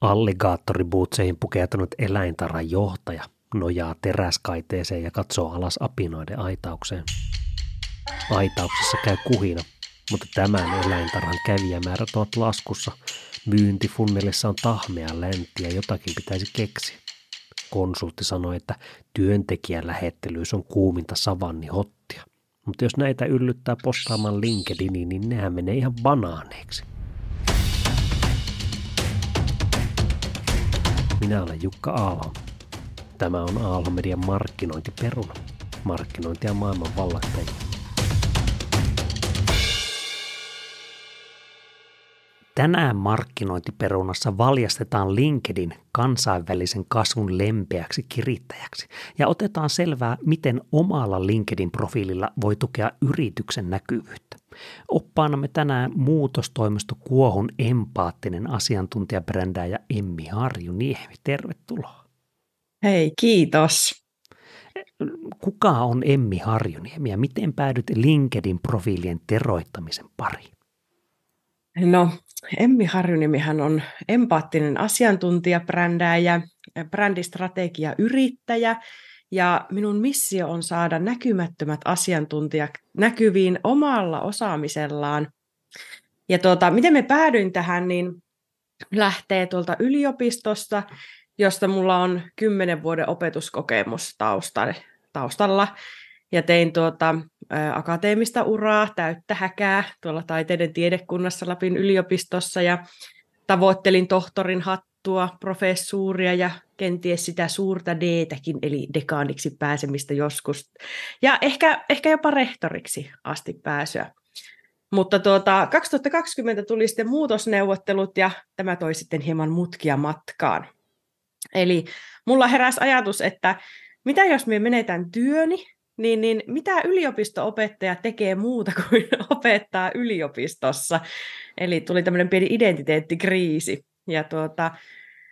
Alligaattoribuutseihin pukeutunut eläintaran johtaja nojaa teräskaiteeseen ja katsoo alas apinoiden aitaukseen. Aitauksessa käy kuhina, mutta tämän eläintarhan kävijämäärät ovat laskussa. Myyntifunnelissa on tahmea läntti ja jotakin pitäisi keksiä. Konsultti sanoi, että työntekijän lähettelyys on kuuminta savannihottia. Mutta jos näitä yllyttää postaamaan LinkedIniin, niin nehän menee ihan banaaneiksi. Minä olen Jukka Aalho. Tämä on Aalho Median markkinointiperuna. Markkinointia maailman vallattajia. Tänään markkinointiperunassa valjastetaan LinkedIn kansainvälisen kasvun lempeäksi kirittäjäksi ja otetaan selvää, miten omalla LinkedIn-profiililla voi tukea yrityksen näkyvyyttä. Oppaanamme tänään muutostoimisto Kuohun empaattinen asiantuntijabrändääjä Emmi Harju-Niemi. Tervetuloa. Hei, kiitos. Kuka on Emmi Harjuniemi ja miten päädyt LinkedIn-profiilien teroittamisen pariin? No, Emmi Harjunimihän on empaattinen asiantuntija, brändääjä, brändistrategia, yrittäjä ja minun missio on saada näkymättömät asiantuntijat näkyviin omalla osaamisellaan. Ja tuota, miten me päädyin tähän, niin lähtee tuolta yliopistosta, josta mulla on kymmenen vuoden opetuskokemus taustalla ja tein tuota, ä, akateemista uraa, täyttä häkää tuolla taiteiden tiedekunnassa Lapin yliopistossa ja tavoittelin tohtorin hattua, professuuria ja kenties sitä suurta d eli dekaaniksi pääsemistä joskus. Ja ehkä, ehkä jopa rehtoriksi asti pääsyä. Mutta tuota, 2020 tuli sitten muutosneuvottelut ja tämä toi sitten hieman mutkia matkaan. Eli mulla heräsi ajatus, että mitä jos me menetään työni niin, niin mitä yliopisto-opettaja tekee muuta kuin opettaa yliopistossa? Eli tuli tämmöinen pieni identiteettikriisi. Ja tuota,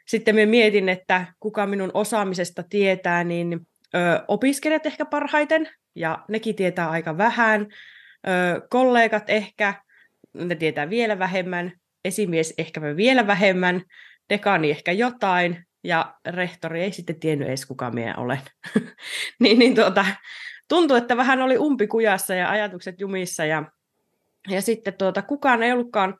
sitten me mietin, että kuka minun osaamisesta tietää, niin ö, opiskelijat ehkä parhaiten, ja nekin tietää aika vähän. Ö, kollegat ehkä, ne tietää vielä vähemmän. Esimies ehkä vielä vähemmän. Dekani ehkä jotain, ja rehtori ei sitten tiennyt edes, kuka minä olen. niin, niin tuota, tuntui, että vähän oli umpikujassa ja ajatukset jumissa ja, ja sitten tuota, kukaan ei ollutkaan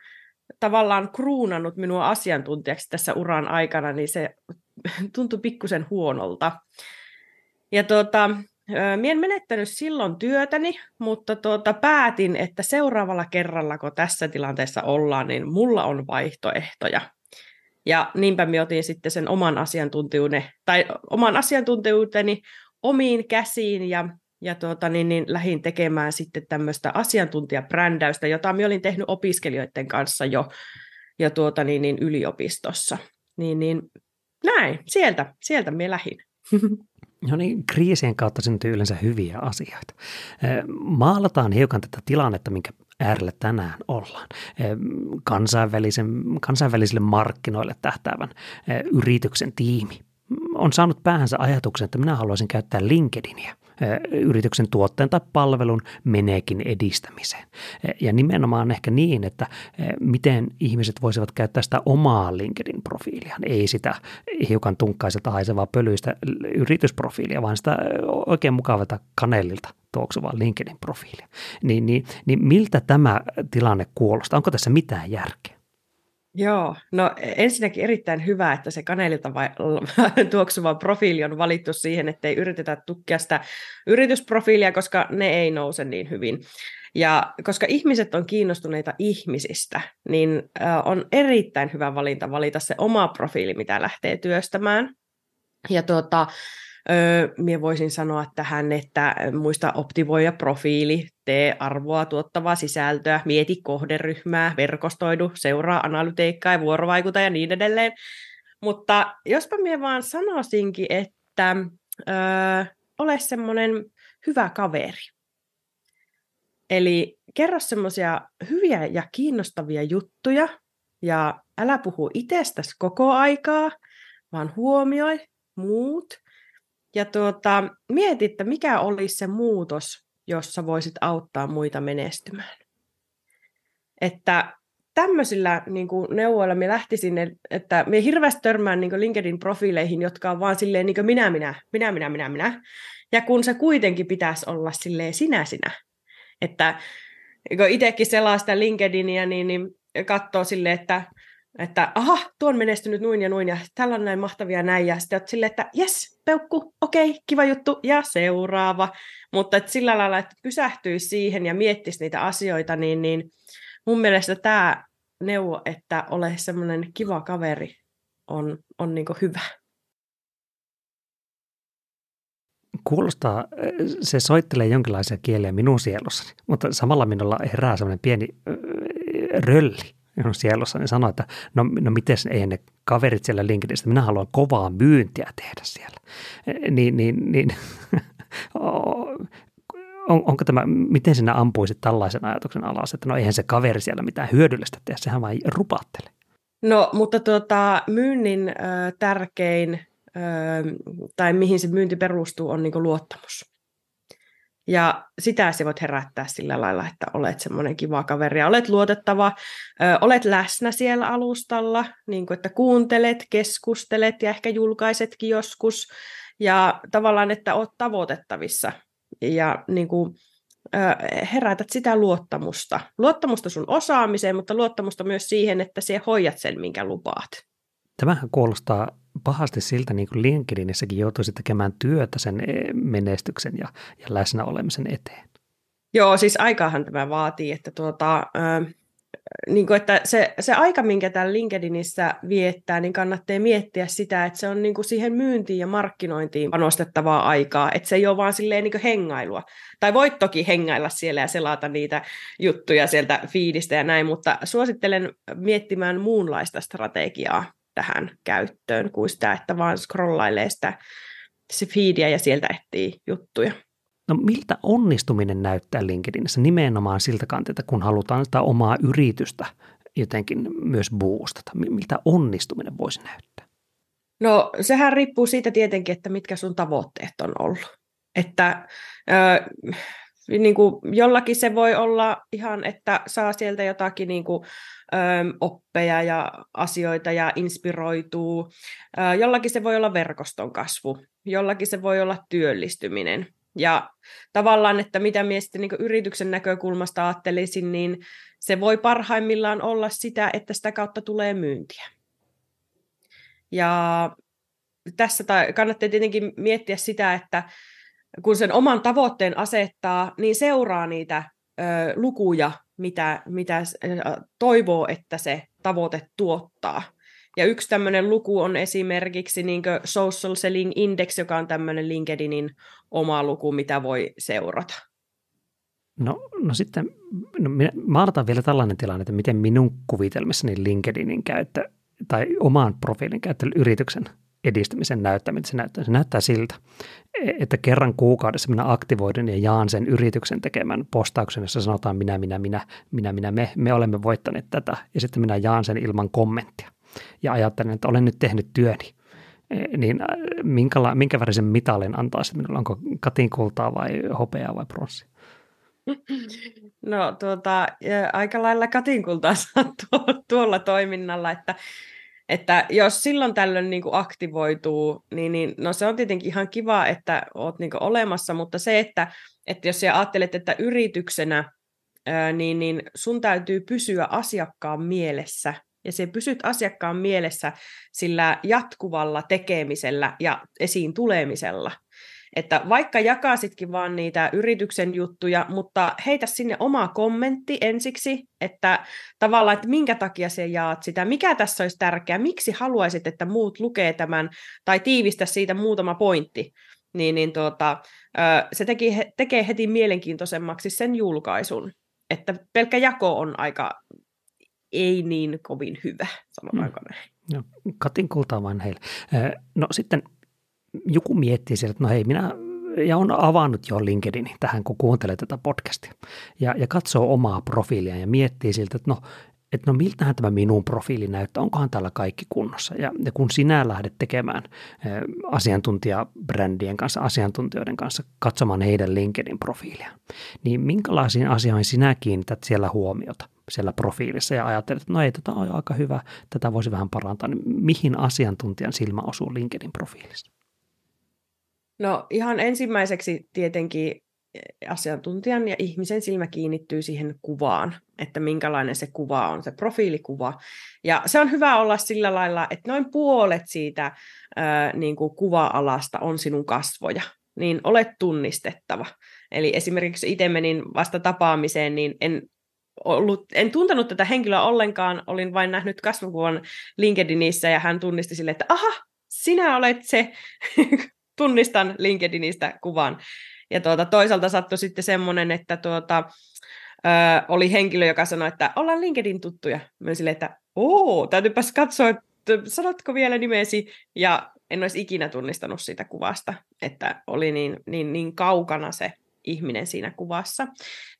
tavallaan kruunannut minua asiantuntijaksi tässä uran aikana, niin se tuntui pikkusen huonolta. Ja tuota, Mie en menettänyt silloin työtäni, mutta tuota, päätin, että seuraavalla kerralla, kun tässä tilanteessa ollaan, niin mulla on vaihtoehtoja. Ja niinpä minä otin sitten sen oman asiantuntijuuteni, tai oman asiantuntijuuteni omiin käsiin ja ja tuota, niin, niin, lähdin tekemään sitten tämmöistä asiantuntijabrändäystä, jota minä olin tehnyt opiskelijoiden kanssa jo, jo tuota, niin, niin, yliopistossa. Niin, niin, näin, sieltä, sieltä minä lähdin. No niin, kriisien kautta syntyy yleensä hyviä asioita. Maalataan hiukan tätä tilannetta, minkä äärellä tänään ollaan. Kansainvälisen, kansainvälisille markkinoille tähtäävän yrityksen tiimi on saanut päähänsä ajatuksen, että minä haluaisin käyttää LinkedInia yrityksen tuotteen tai palvelun meneekin edistämiseen. Ja nimenomaan ehkä niin, että miten ihmiset voisivat käyttää sitä omaa LinkedIn-profiiliaan, ei sitä hiukan tunkkaiselta haisevaa pölyistä yritysprofiilia, vaan sitä oikein mukavalta kanelilta tuoksuvaa LinkedIn-profiilia. Niin, niin, niin miltä tämä tilanne kuulostaa? Onko tässä mitään järkeä? Joo, no ensinnäkin erittäin hyvä, että se kanelilta vai, tuoksuva profiili on valittu siihen, että ei yritetä tukea sitä yritysprofiilia, koska ne ei nouse niin hyvin. Ja koska ihmiset on kiinnostuneita ihmisistä, niin on erittäin hyvä valinta valita se oma profiili, mitä lähtee työstämään. Ja tuota, Öö, minä voisin sanoa tähän, että muista optivoija profiili, tee arvoa tuottavaa sisältöä, mieti kohderyhmää, verkostoidu, seuraa analyteikkaa ja vuorovaikuta ja niin edelleen. Mutta jospa minä vaan sanoisinkin, että öö, ole semmoinen hyvä kaveri. Eli kerro semmoisia hyviä ja kiinnostavia juttuja ja älä puhu itsestäsi koko aikaa, vaan huomioi muut – ja tuota, mieti, että mikä olisi se muutos, jossa voisit auttaa muita menestymään. Että tämmöisillä niin kuin neuvoilla me lähtisin, että me hirveästi törmään niin LinkedIn-profiileihin, jotka on vaan silleen niin minä, minä, minä, minä, minä, minä. Ja kun se kuitenkin pitäisi olla silleen sinä, sinä. Että kun itsekin selaa sitä LinkedInia, niin, niin katsoo silleen, että että aha, tuo on menestynyt noin ja noin, ja tällä on näin mahtavia näin, ja sitten silleen, että jes, peukku, okei, okay, kiva juttu, ja seuraava. Mutta että sillä lailla, että pysähtyisi siihen ja miettisi niitä asioita, niin, niin mun mielestä tämä neuvo, että ole semmoinen kiva kaveri, on, on niin hyvä. Kuulostaa, se soittelee jonkinlaisia kieliä minun sielussani, mutta samalla minulla herää semmoinen pieni rölli minun sielussa, niin sanoi, että no, no miten ei ne kaverit siellä LinkedInistä, minä haluan kovaa myyntiä tehdä siellä. E, niin, niin, niin on, onko tämä, miten sinä ampuisit tällaisen ajatuksen alas, että no eihän se kaveri siellä mitään hyödyllistä tee, sehän vain rupattele. No, mutta tuota, myynnin ö, tärkein ö, tai mihin se myynti perustuu on niin luottamus. Ja sitä sä voit herättää sillä lailla, että olet semmoinen kiva kaveri ja olet luotettava, ö, olet läsnä siellä alustalla, niin kuin, että kuuntelet, keskustelet ja ehkä julkaisetkin joskus. Ja tavallaan, että olet tavoitettavissa ja niin kuin, ö, herätät sitä luottamusta. Luottamusta sun osaamiseen, mutta luottamusta myös siihen, että sinä hoidat sen, minkä lupaat. Tämähän kuulostaa pahasti siltä, niin kuin LinkedInissäkin joutuisi tekemään työtä sen e, menestyksen ja, ja läsnäolemisen eteen. Joo, siis aikaahan tämä vaatii, että, tuota, äh, niin kuin, että se, se aika, minkä täällä LinkedInissä viettää, niin kannattaa miettiä sitä, että se on niin kuin siihen myyntiin ja markkinointiin panostettavaa aikaa, että se ei ole vaan silleen niin kuin hengailua. Tai voit toki hengailla siellä ja selata niitä juttuja sieltä fiidistä ja näin, mutta suosittelen miettimään muunlaista strategiaa tähän käyttöön kuin sitä, että vaan scrollailee sitä se feedia ja sieltä etsii juttuja. No miltä onnistuminen näyttää LinkedInissä nimenomaan siltä kantilta, kun halutaan sitä omaa yritystä jotenkin myös boostata? Miltä onnistuminen voisi näyttää? No sehän riippuu siitä tietenkin, että mitkä sun tavoitteet on ollut. Että äh, niin kuin jollakin se voi olla ihan, että saa sieltä jotakin niin kuin, ö, oppeja ja asioita ja inspiroituu. Ö, jollakin se voi olla verkoston kasvu, jollakin se voi olla työllistyminen. Ja tavallaan, että mitä sitten niin yrityksen näkökulmasta ajattelisin, niin se voi parhaimmillaan olla sitä, että sitä kautta tulee myyntiä. Ja tässä kannattaa tietenkin miettiä sitä, että kun sen oman tavoitteen asettaa, niin seuraa niitä ö, lukuja, mitä, mitä toivoo, että se tavoite tuottaa. Ja yksi tämmöinen luku on esimerkiksi niin Social Selling Index, joka on tämmöinen LinkedInin oma luku, mitä voi seurata. No, no sitten, no minä maalataan vielä tällainen tilanne, että miten minun kuvitelmissani LinkedInin käyttö tai oman profiilin käyttö yrityksen edistymisen näyttäminen. Se näyttää, se näyttää siltä, että kerran kuukaudessa minä aktivoidun ja jaan sen yrityksen tekemän postauksen, jossa sanotaan minä, minä, minä, minä, minä, me, me olemme voittaneet tätä. Ja sitten minä jaan sen ilman kommenttia. Ja ajattelen, että olen nyt tehnyt työni. E, niin äh, minkä, värisen mitalin antaisi minulle? Onko katinkultaa vai hopeaa vai pronssia? No tuota, aika lailla katinkultaa saa tuolla toiminnalla, että että jos silloin tällöin niin kuin aktivoituu, niin, niin no se on tietenkin ihan kiva, että olet niin olemassa, mutta se, että, että jos ajattelet, että yrityksenä, niin, niin sun täytyy pysyä asiakkaan mielessä, ja se pysyt asiakkaan mielessä sillä jatkuvalla tekemisellä ja esiin tulemisella. Että vaikka jakasitkin vaan niitä yrityksen juttuja, mutta heitä sinne oma kommentti ensiksi, että tavallaan, että minkä takia se jaat sitä, mikä tässä olisi tärkeää, miksi haluaisit, että muut lukee tämän, tai tiivistä siitä muutama pointti, niin, niin tuota, se teki, tekee heti mielenkiintoisemmaksi sen julkaisun. Että pelkkä jako on aika ei niin kovin hyvä, sanotaanko mm. näin. No, katin kultaa vain heille. No sitten joku miettii sieltä, että no hei, minä ja on avannut jo LinkedInin tähän, kun kuuntelee tätä podcastia. Ja, ja katsoo omaa profiilia ja miettii siltä, että no, että no miltähän tämä minun profiili näyttää, onkohan täällä kaikki kunnossa. Ja, ja kun sinä lähdet tekemään asiantuntijabrändien kanssa, asiantuntijoiden kanssa, katsomaan heidän LinkedIn-profiilia, niin minkälaisiin asioihin sinä kiinnität siellä huomiota? siellä profiilissa ja ajattelet, että no ei, tätä on aika hyvä, tätä voisi vähän parantaa, niin mihin asiantuntijan silmä osuu LinkedIn profiilissa? No ihan ensimmäiseksi tietenkin asiantuntijan ja ihmisen silmä kiinnittyy siihen kuvaan, että minkälainen se kuva on, se profiilikuva. Ja se on hyvä olla sillä lailla, että noin puolet siitä ää, niin kuin kuva-alasta on sinun kasvoja, niin olet tunnistettava. Eli esimerkiksi itse menin vasta tapaamiseen, niin en, ollut, en tuntenut tätä henkilöä ollenkaan, olin vain nähnyt kasvokuvan LinkedInissä ja hän tunnisti sille, että aha, sinä olet se, tunnistan LinkedInistä kuvan. Ja tuota, toisaalta sattui sitten semmoinen, että tuota, ö, oli henkilö, joka sanoi, että ollaan LinkedIn tuttuja. Mä silleen, että oo, täytyypäs katsoa, että sanotko vielä nimesi? Ja en olisi ikinä tunnistanut sitä kuvasta, että oli niin, niin, niin kaukana se ihminen siinä kuvassa.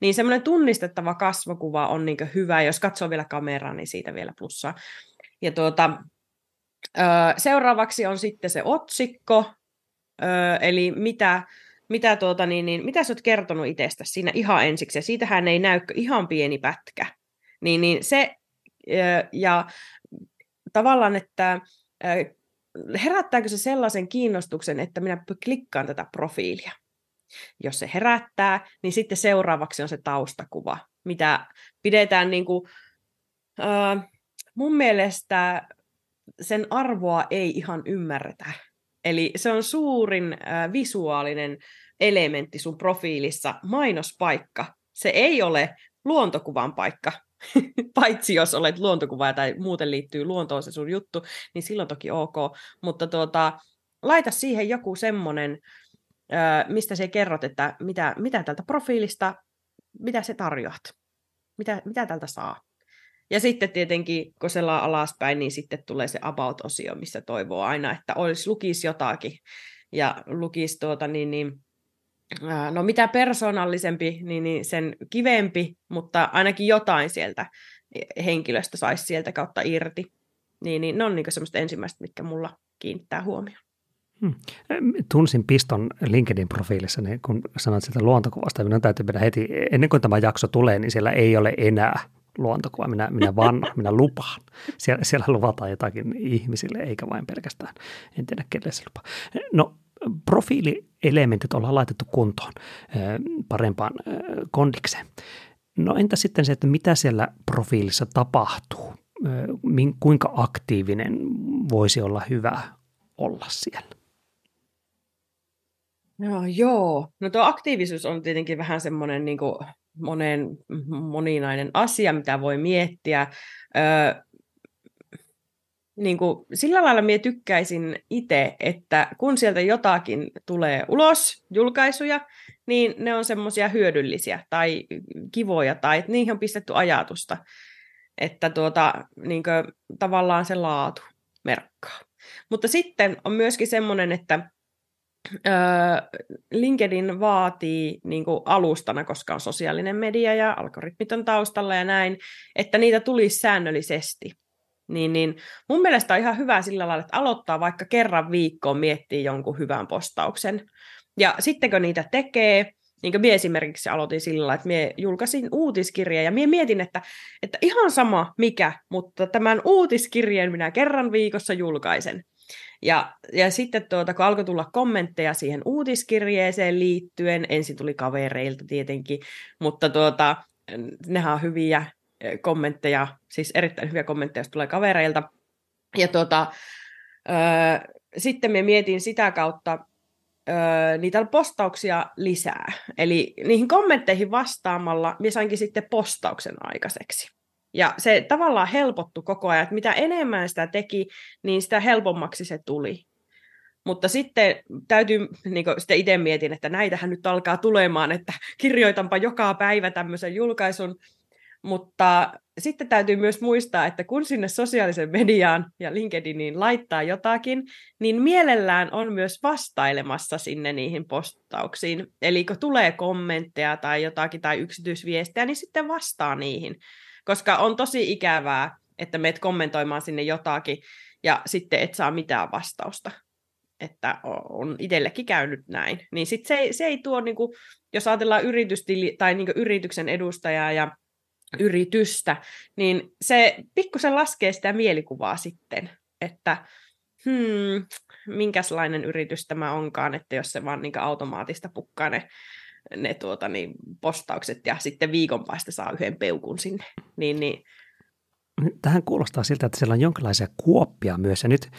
Niin semmoinen tunnistettava kasvokuva on niin hyvä, jos katsoo vielä kameraa, niin siitä vielä plussaa. Ja tuota, seuraavaksi on sitten se otsikko, ö, eli mitä mitä, tuota, niin, niin, mitä sä oot kertonut itsestä siinä ihan ensiksi, ja siitähän ei näy ihan pieni pätkä. Niin, niin se, ja tavallaan, että herättääkö se sellaisen kiinnostuksen, että minä klikkaan tätä profiilia. Jos se herättää, niin sitten seuraavaksi on se taustakuva, mitä pidetään niin kuin, äh, mun mielestä sen arvoa ei ihan ymmärretä Eli se on suurin äh, visuaalinen elementti sun profiilissa, mainospaikka. Se ei ole luontokuvan paikka, paitsi jos olet luontokuvaaja tai muuten liittyy luontoon se sun juttu, niin silloin toki ok. Mutta tuota, laita siihen joku semmoinen, äh, mistä se kerrot, että mitä, mitä tältä profiilista, mitä se tarjoat, mitä, mitä tältä saa. Ja sitten tietenkin, kun selaa alaspäin, niin sitten tulee se about-osio, missä toivoo aina, että olisi lukisi jotakin. Ja lukisi tuota, niin, niin, no mitä persoonallisempi, niin, niin sen kivempi, mutta ainakin jotain sieltä henkilöstä saisi sieltä kautta irti. Niin, niin ne on niin semmoista ensimmäistä, mitkä mulla kiinnittää huomioon. Hmm. Tunsin piston LinkedIn-profiilissa, niin kun sanoit sieltä luontokuvasta, minun täytyy mennä heti, ennen kuin tämä jakso tulee, niin siellä ei ole enää luontokuva. Minä, minä vannon, minä lupaan. Siellä, siellä luvataan jotakin ihmisille, eikä vain pelkästään. En tiedä, kelle se lupaa. No, profiilielementit ollaan laitettu kuntoon parempaan kondikseen. No entä sitten se, että mitä siellä profiilissa tapahtuu? Kuinka aktiivinen voisi olla hyvä olla siellä? No, joo, no tuo aktiivisuus on tietenkin vähän semmoinen niin kuin monen, moninainen asia, mitä voi miettiä. Öö, niin kuin, sillä lailla minä tykkäisin itse, että kun sieltä jotakin tulee ulos, julkaisuja, niin ne on semmoisia hyödyllisiä tai kivoja tai että niihin on pistetty ajatusta, että tuota, niin kuin, tavallaan se laatu merkkaa. Mutta sitten on myöskin semmoinen, että LinkedIn vaatii niin kuin alustana, koska on sosiaalinen media ja algoritmit on taustalla ja näin, että niitä tulisi säännöllisesti. Niin, niin mun mielestä on ihan hyvä sillä lailla, että aloittaa vaikka kerran viikkoon miettiä jonkun hyvän postauksen. Ja sitten kun niitä tekee, niin kuin minä esimerkiksi aloitin sillä että minä julkaisin uutiskirja ja minä mietin, että, että ihan sama mikä, mutta tämän uutiskirjeen minä kerran viikossa julkaisen. Ja, ja sitten tuota, kun alkoi tulla kommentteja siihen uutiskirjeeseen liittyen, ensin tuli kavereilta tietenkin, mutta tuota, nehän on hyviä e, kommentteja, siis erittäin hyviä kommentteja, jos tulee kavereilta. Ja tuota, ö, sitten me mietin sitä kautta ö, niitä postauksia lisää. Eli niihin kommentteihin vastaamalla me sainkin sitten postauksen aikaiseksi. Ja se tavallaan helpottu koko ajan, että mitä enemmän sitä teki, niin sitä helpommaksi se tuli. Mutta sitten täytyy, niin kuin sitten itse mietin, että näitähän nyt alkaa tulemaan, että kirjoitanpa joka päivä tämmöisen julkaisun. Mutta sitten täytyy myös muistaa, että kun sinne sosiaalisen mediaan ja LinkedIniin laittaa jotakin, niin mielellään on myös vastailemassa sinne niihin postauksiin. Eli kun tulee kommentteja tai jotakin tai yksityisviestejä, niin sitten vastaa niihin koska on tosi ikävää, että meet kommentoimaan sinne jotakin ja sitten et saa mitään vastausta. Että on itsellekin käynyt näin. Niin sitten se, se ei tuo, niin kuin, jos ajatellaan yritystili, tai niin yrityksen edustajaa ja yritystä, niin se pikkusen laskee sitä mielikuvaa sitten, että hmm, minkälainen yritys tämä onkaan, että jos se vaan niin automaattista pukkaa ne, ne tuota, niin, postaukset ja sitten viikon päästä saa yhden peukun sinne, niin, niin Tähän kuulostaa siltä, että siellä on jonkinlaisia kuoppia myös, ja nyt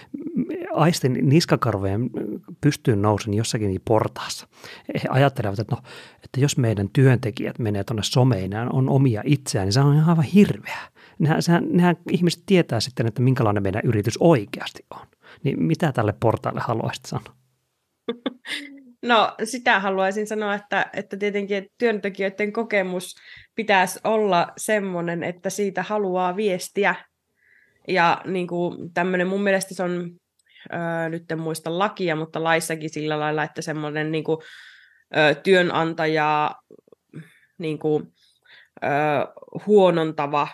aistin niskakarvojen pystyyn nousin jossakin portaassa. He ajattelevat, että, no, että jos meidän työntekijät menee tuonne someen ja on omia itseään, niin se on aivan hirveä. Nehän, sehän, nehän ihmiset tietää sitten, että minkälainen meidän yritys oikeasti on. Niin mitä tälle portaalle haluaisit sanoa? No sitä haluaisin sanoa, että, että tietenkin että työntekijöiden kokemus pitäisi olla semmoinen, että siitä haluaa viestiä. Ja niin kuin tämmöinen, mun mielestä se on, öö, nyt en muista lakia, mutta laissakin sillä lailla, että semmoinen niin kuin, öö, työnantaja niin kuin, öö, huonontava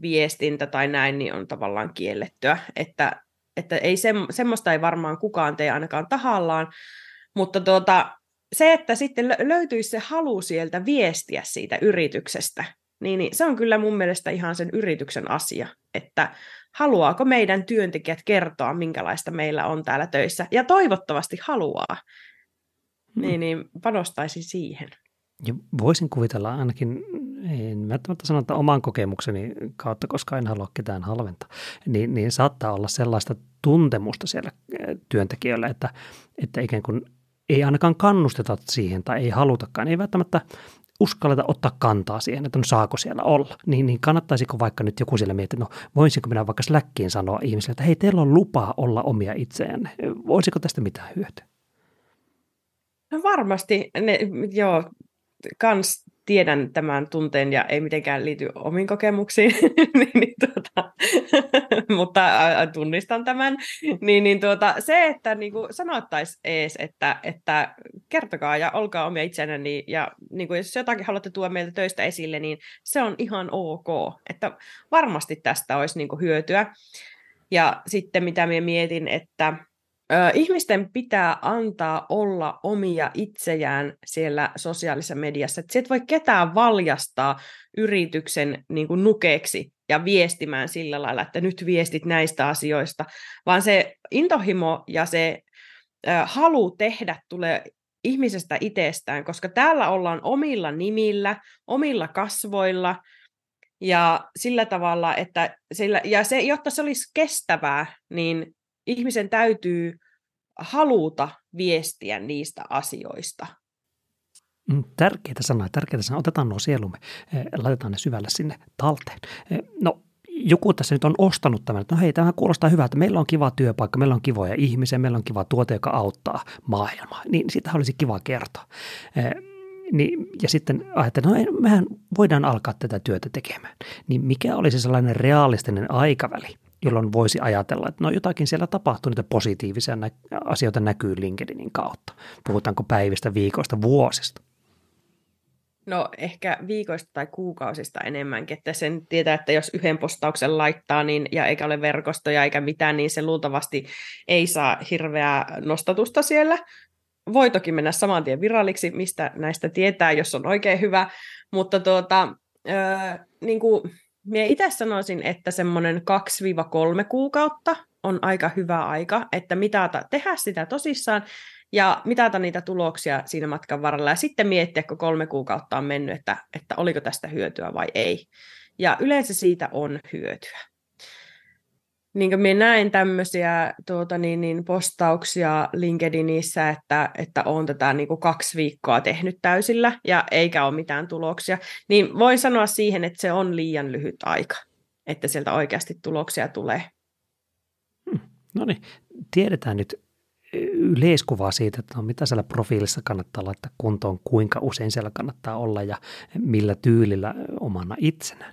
viestintä tai näin, niin on tavallaan kiellettyä. Että, että ei se, semmoista ei varmaan kukaan tee ainakaan tahallaan, mutta tuota, se, että sitten löytyisi se halu sieltä viestiä siitä yrityksestä, niin, niin se on kyllä mun mielestä ihan sen yrityksen asia, että haluaako meidän työntekijät kertoa, minkälaista meillä on täällä töissä, ja toivottavasti haluaa, hmm. niin, niin panostaisin siihen. Ja voisin kuvitella ainakin, en välttämättä sano, että oman kokemukseni kautta, koska en halua ketään halventaa, niin, niin saattaa olla sellaista tuntemusta siellä työntekijöillä, että, että ikään kuin ei ainakaan kannusteta siihen tai ei halutakaan, ei välttämättä uskalleta ottaa kantaa siihen, että no saako siellä olla, niin, niin kannattaisiko vaikka nyt joku siellä miettiä, no voisinko minä vaikka Slackiin sanoa ihmisille, että hei, teillä on lupaa olla omia itseänne, voisiko tästä mitään hyötyä? No varmasti, ne, joo, kans tiedän tämän tunteen ja ei mitenkään liity omiin kokemuksiin, niin, niin, tuota, mutta tunnistan tämän, niin, niin tuota, se, että niin kuin sanottaisiin ees, että, että kertokaa ja olkaa omia itsenä, niin, ja niin kuin jos jotakin haluatte tuoda meiltä töistä esille, niin se on ihan ok, että varmasti tästä olisi niin kuin hyötyä. Ja sitten mitä minä mietin, että ihmisten pitää antaa olla omia itsejään siellä sosiaalisessa mediassa. Et et voi ketään valjastaa yrityksen niin kuin nukeeksi ja viestimään sillä lailla, että nyt viestit näistä asioista, vaan se intohimo ja se ö, halu tehdä tulee ihmisestä itsestään, koska täällä ollaan omilla nimillä, omilla kasvoilla ja sillä tavalla, että sillä, ja se, jotta se olisi kestävää, niin ihmisen täytyy haluta viestiä niistä asioista. Mm, tärkeitä sanoja, tärkeitä sanoja. Otetaan nuo sielumme, eh, laitetaan ne syvälle sinne talteen. Eh, no, joku tässä nyt on ostanut tämän, että no hei, tämä kuulostaa hyvältä, meillä on kiva työpaikka, meillä on kivoja ihmisiä, meillä on kiva tuote, joka auttaa maailmaa. Niin sitä olisi kiva kertoa. Eh, niin, ja sitten ajattelin, no mehän voidaan alkaa tätä työtä tekemään. Niin mikä olisi sellainen realistinen aikaväli, jolloin voisi ajatella, että no jotakin siellä tapahtuu, niitä positiivisia nä- asioita näkyy LinkedInin kautta. Puhutaanko päivistä, viikoista, vuosista? No ehkä viikoista tai kuukausista enemmänkin, että sen tietää, että jos yhden postauksen laittaa niin, ja eikä ole verkostoja eikä mitään, niin se luultavasti ei saa hirveää nostatusta siellä. Voi toki mennä saman tien viralliksi, mistä näistä tietää, jos on oikein hyvä, mutta tuota, öö, niin kuin Mie itse sanoisin, että semmoinen 2-3 kuukautta on aika hyvä aika, että mitata, tehdä sitä tosissaan ja mitata niitä tuloksia siinä matkan varrella ja sitten miettiä, kun kolme kuukautta on mennyt, että, että oliko tästä hyötyä vai ei. Ja yleensä siitä on hyötyä niin minä näen tämmöisiä tuota, niin, niin postauksia LinkedInissä, että, että olen tätä niin kuin kaksi viikkoa tehnyt täysillä ja eikä ole mitään tuloksia, niin voin sanoa siihen, että se on liian lyhyt aika, että sieltä oikeasti tuloksia tulee. Hmm. No niin, tiedetään nyt yleiskuvaa siitä, että no, mitä siellä profiilissa kannattaa laittaa kuntoon, kuinka usein siellä kannattaa olla ja millä tyylillä omana itsenään.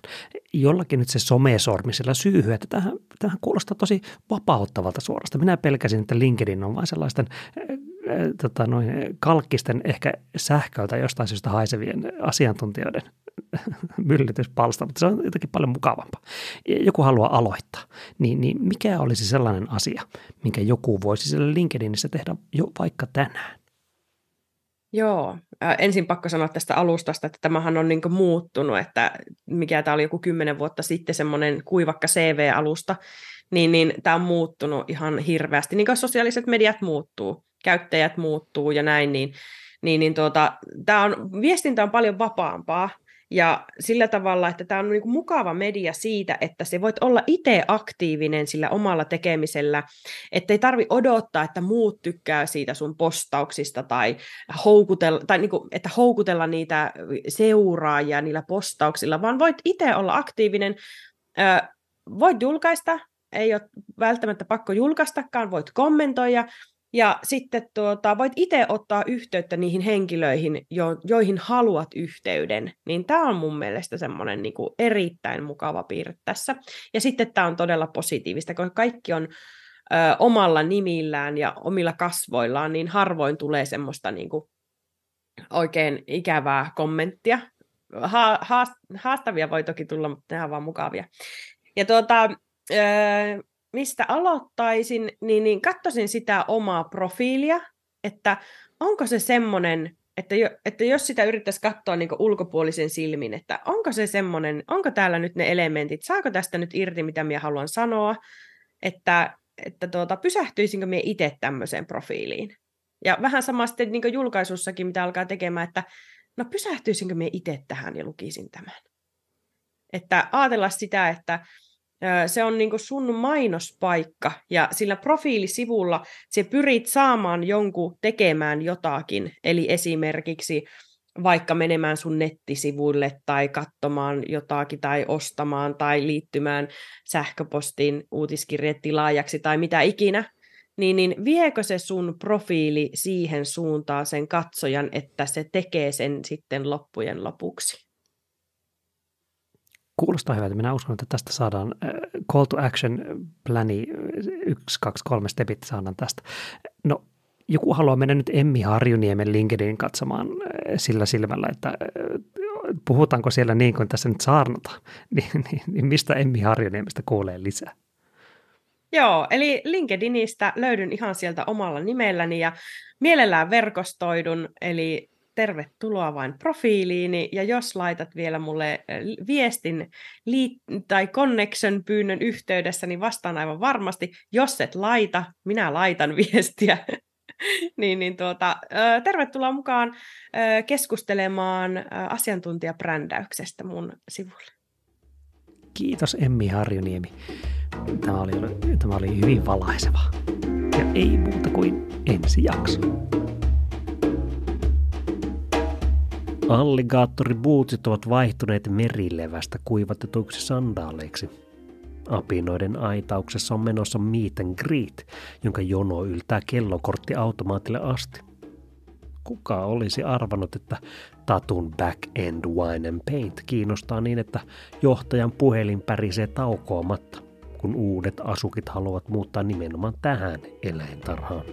Jollakin nyt se somesormi siellä syyhyy, että tähän, tähän kuulostaa tosi vapauttavalta suorasta. Minä pelkäsin, että LinkedIn on vain sellaisten tota, noin, kalkkisten ehkä sähköltä jostain syystä haisevien asiantuntijoiden myllytyspalsta, mutta se on jotenkin paljon mukavampaa. Joku haluaa aloittaa, niin, niin mikä olisi sellainen asia, minkä joku voisi siellä LinkedInissä tehdä jo vaikka tänään? Joo, ensin pakko sanoa tästä alustasta, että tämähän on niin muuttunut, että mikä tämä oli joku kymmenen vuotta sitten semmoinen kuivakka CV-alusta, niin, niin tämä on muuttunut ihan hirveästi, niin kuin sosiaaliset mediat muuttuu, käyttäjät muuttuu ja näin, niin, niin, niin tuota, tämä on, viestintä on paljon vapaampaa, ja sillä tavalla, että tämä on niin mukava media siitä, että se voit olla itse aktiivinen sillä omalla tekemisellä, että ei tarvi odottaa, että muut tykkää siitä sun postauksista tai houkutella, tai niin kuin, että houkutella niitä seuraajia niillä postauksilla, vaan voit itse olla aktiivinen, voit julkaista, ei ole välttämättä pakko julkaistakaan, voit kommentoida, ja sitten tuota, voit itse ottaa yhteyttä niihin henkilöihin, jo, joihin haluat yhteyden. Niin tämä on mun mielestä semmoinen niin erittäin mukava piirre tässä. Ja sitten tämä on todella positiivista, koska kaikki on ö, omalla nimillään ja omilla kasvoillaan, niin harvoin tulee semmoista niin kuin, oikein ikävää kommenttia. Ha, haast, haastavia voi toki tulla, mutta on vaan mukavia. Ja tuota, mistä aloittaisin, niin, niin katsoisin sitä omaa profiilia, että onko se semmoinen, että, jo, että jos sitä yrittäisi katsoa niin ulkopuolisen silmin, että onko se semmoinen, onko täällä nyt ne elementit, saako tästä nyt irti, mitä minä haluan sanoa, että, että tuota, pysähtyisinkö minä itse tämmöiseen profiiliin. Ja vähän sama sitten niin julkaisussakin, mitä alkaa tekemään, että no pysähtyisinkö minä itse tähän ja lukisin tämän. Että ajatella sitä, että se on niin sun mainospaikka ja sillä profiilisivulla se pyrit saamaan jonkun tekemään jotakin, eli esimerkiksi vaikka menemään sun nettisivuille tai katsomaan jotakin tai ostamaan tai liittymään sähköpostiin uutiskirjetilaajaksi tai mitä ikinä, niin, niin viekö se sun profiili siihen suuntaan sen katsojan, että se tekee sen sitten loppujen lopuksi? Kuulostaa hyvältä. Minä uskon, että tästä saadaan äh, call to action plani, yksi, kaksi, kolme stepit saadaan tästä. No, joku haluaa mennä nyt Emmi Harjuniemen LinkedIn katsomaan äh, sillä silmällä, että äh, puhutaanko siellä niin kuin tässä nyt saarnata, niin, niin, niin mistä Emmi Harjuniemestä kuulee lisää? Joo, eli LinkedInistä löydyn ihan sieltä omalla nimelläni ja mielellään verkostoidun, eli tervetuloa vain profiiliini, ja jos laitat vielä mulle viestin liit- tai connection pyynnön yhteydessä, niin vastaan aivan varmasti. Jos et laita, minä laitan viestiä. niin, niin tuota, tervetuloa mukaan keskustelemaan asiantuntijabrändäyksestä mun sivulle. Kiitos Emmi Harjuniemi. Tämä oli, tämä oli hyvin valaiseva. Ja ei muuta kuin ensi jakso. Alligaattoribuutsit ovat vaihtuneet merilevästä kuivatetuiksi sandaaleiksi. Apinoiden aitauksessa on menossa meet and greet, jonka jono yltää kellokorttiautomaatille asti. Kuka olisi arvannut, että Tatun Back End Wine and Paint kiinnostaa niin, että johtajan puhelin pärisee taukoamatta, kun uudet asukit haluavat muuttaa nimenomaan tähän eläintarhaan.